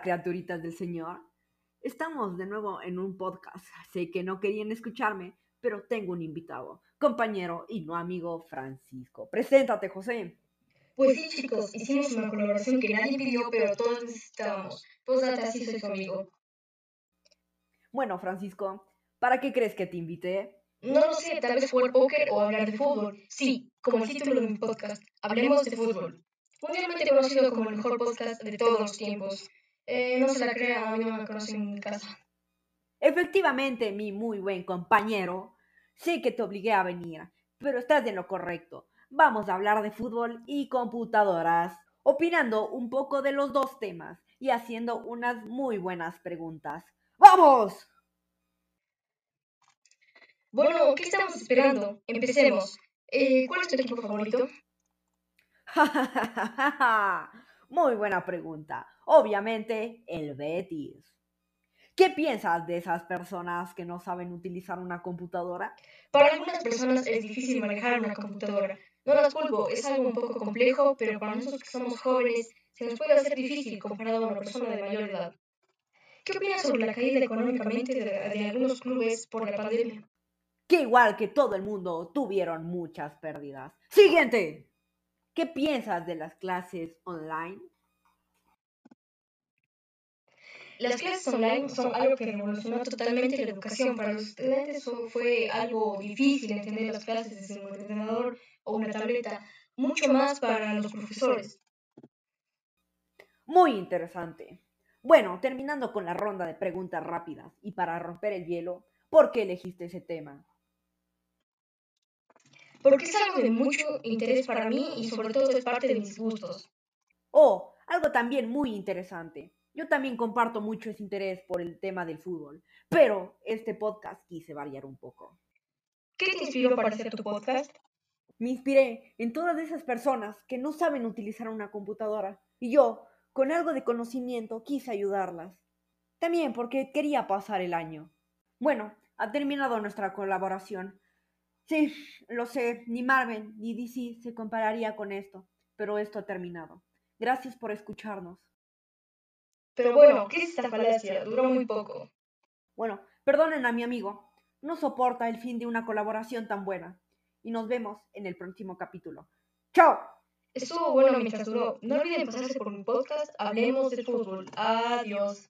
criaturitas del Señor. Estamos de nuevo en un podcast. Sé que no querían escucharme, pero tengo un invitado, compañero y no amigo Francisco. Preséntate, José. Pues sí, chicos, hicimos una colaboración que nadie pidió, pero todos necesitábamos. Posdata, sí soy tu amigo. Bueno, Francisco, ¿para qué crees que te invité? No lo sé, tal vez jugar póker o hablar de fútbol. Sí, como el título de mi podcast, hablemos de fútbol. Mundialmente conocido como el mejor podcast de todos los tiempos. Eh, no se la crea, a mí no me conocen en mi casa. Efectivamente, mi muy buen compañero, sé que te obligué a venir, pero estás en lo correcto. Vamos a hablar de fútbol y computadoras, opinando un poco de los dos temas y haciendo unas muy buenas preguntas. ¡Vamos! Bueno, ¿qué estamos esperando? Empecemos. Eh, ¿Cuál es tu equipo favorito? Muy buena pregunta. Obviamente, el Betis. ¿Qué piensas de esas personas que no saben utilizar una computadora? Para algunas personas es difícil manejar una computadora. No las culpo, es algo un poco complejo, pero para nosotros que somos jóvenes se nos puede hacer difícil comparado a una persona de mayor edad. ¿Qué opinas sobre la caída económicamente de, de algunos clubes por la pandemia? Que igual que todo el mundo tuvieron muchas pérdidas. Siguiente. ¿Qué piensas de las clases online? Las clases online son algo que revolucionó totalmente la educación. Para los estudiantes fue algo difícil entender las clases desde un ordenador o una tableta, mucho más para los profesores. Muy interesante. Bueno, terminando con la ronda de preguntas rápidas y para romper el hielo, ¿por qué elegiste ese tema? porque es algo de mucho interés para mí y sobre todo es parte de mis gustos. Oh, algo también muy interesante. Yo también comparto mucho ese interés por el tema del fútbol, pero este podcast quise variar un poco. ¿Qué te inspiró para hacer tu podcast? Me inspiré en todas esas personas que no saben utilizar una computadora y yo, con algo de conocimiento, quise ayudarlas. También porque quería pasar el año. Bueno, ha terminado nuestra colaboración. Sí, lo sé, ni Marvel ni DC se compararía con esto, pero esto ha terminado. Gracias por escucharnos. Pero bueno, ¿qué es esta falacia? Duró muy poco. Bueno, perdonen a mi amigo. No soporta el fin de una colaboración tan buena. Y nos vemos en el próximo capítulo. ¡Chao! Estuvo bueno mientras duró. No olviden pasarse por mi podcast Hablemos de Fútbol. Adiós.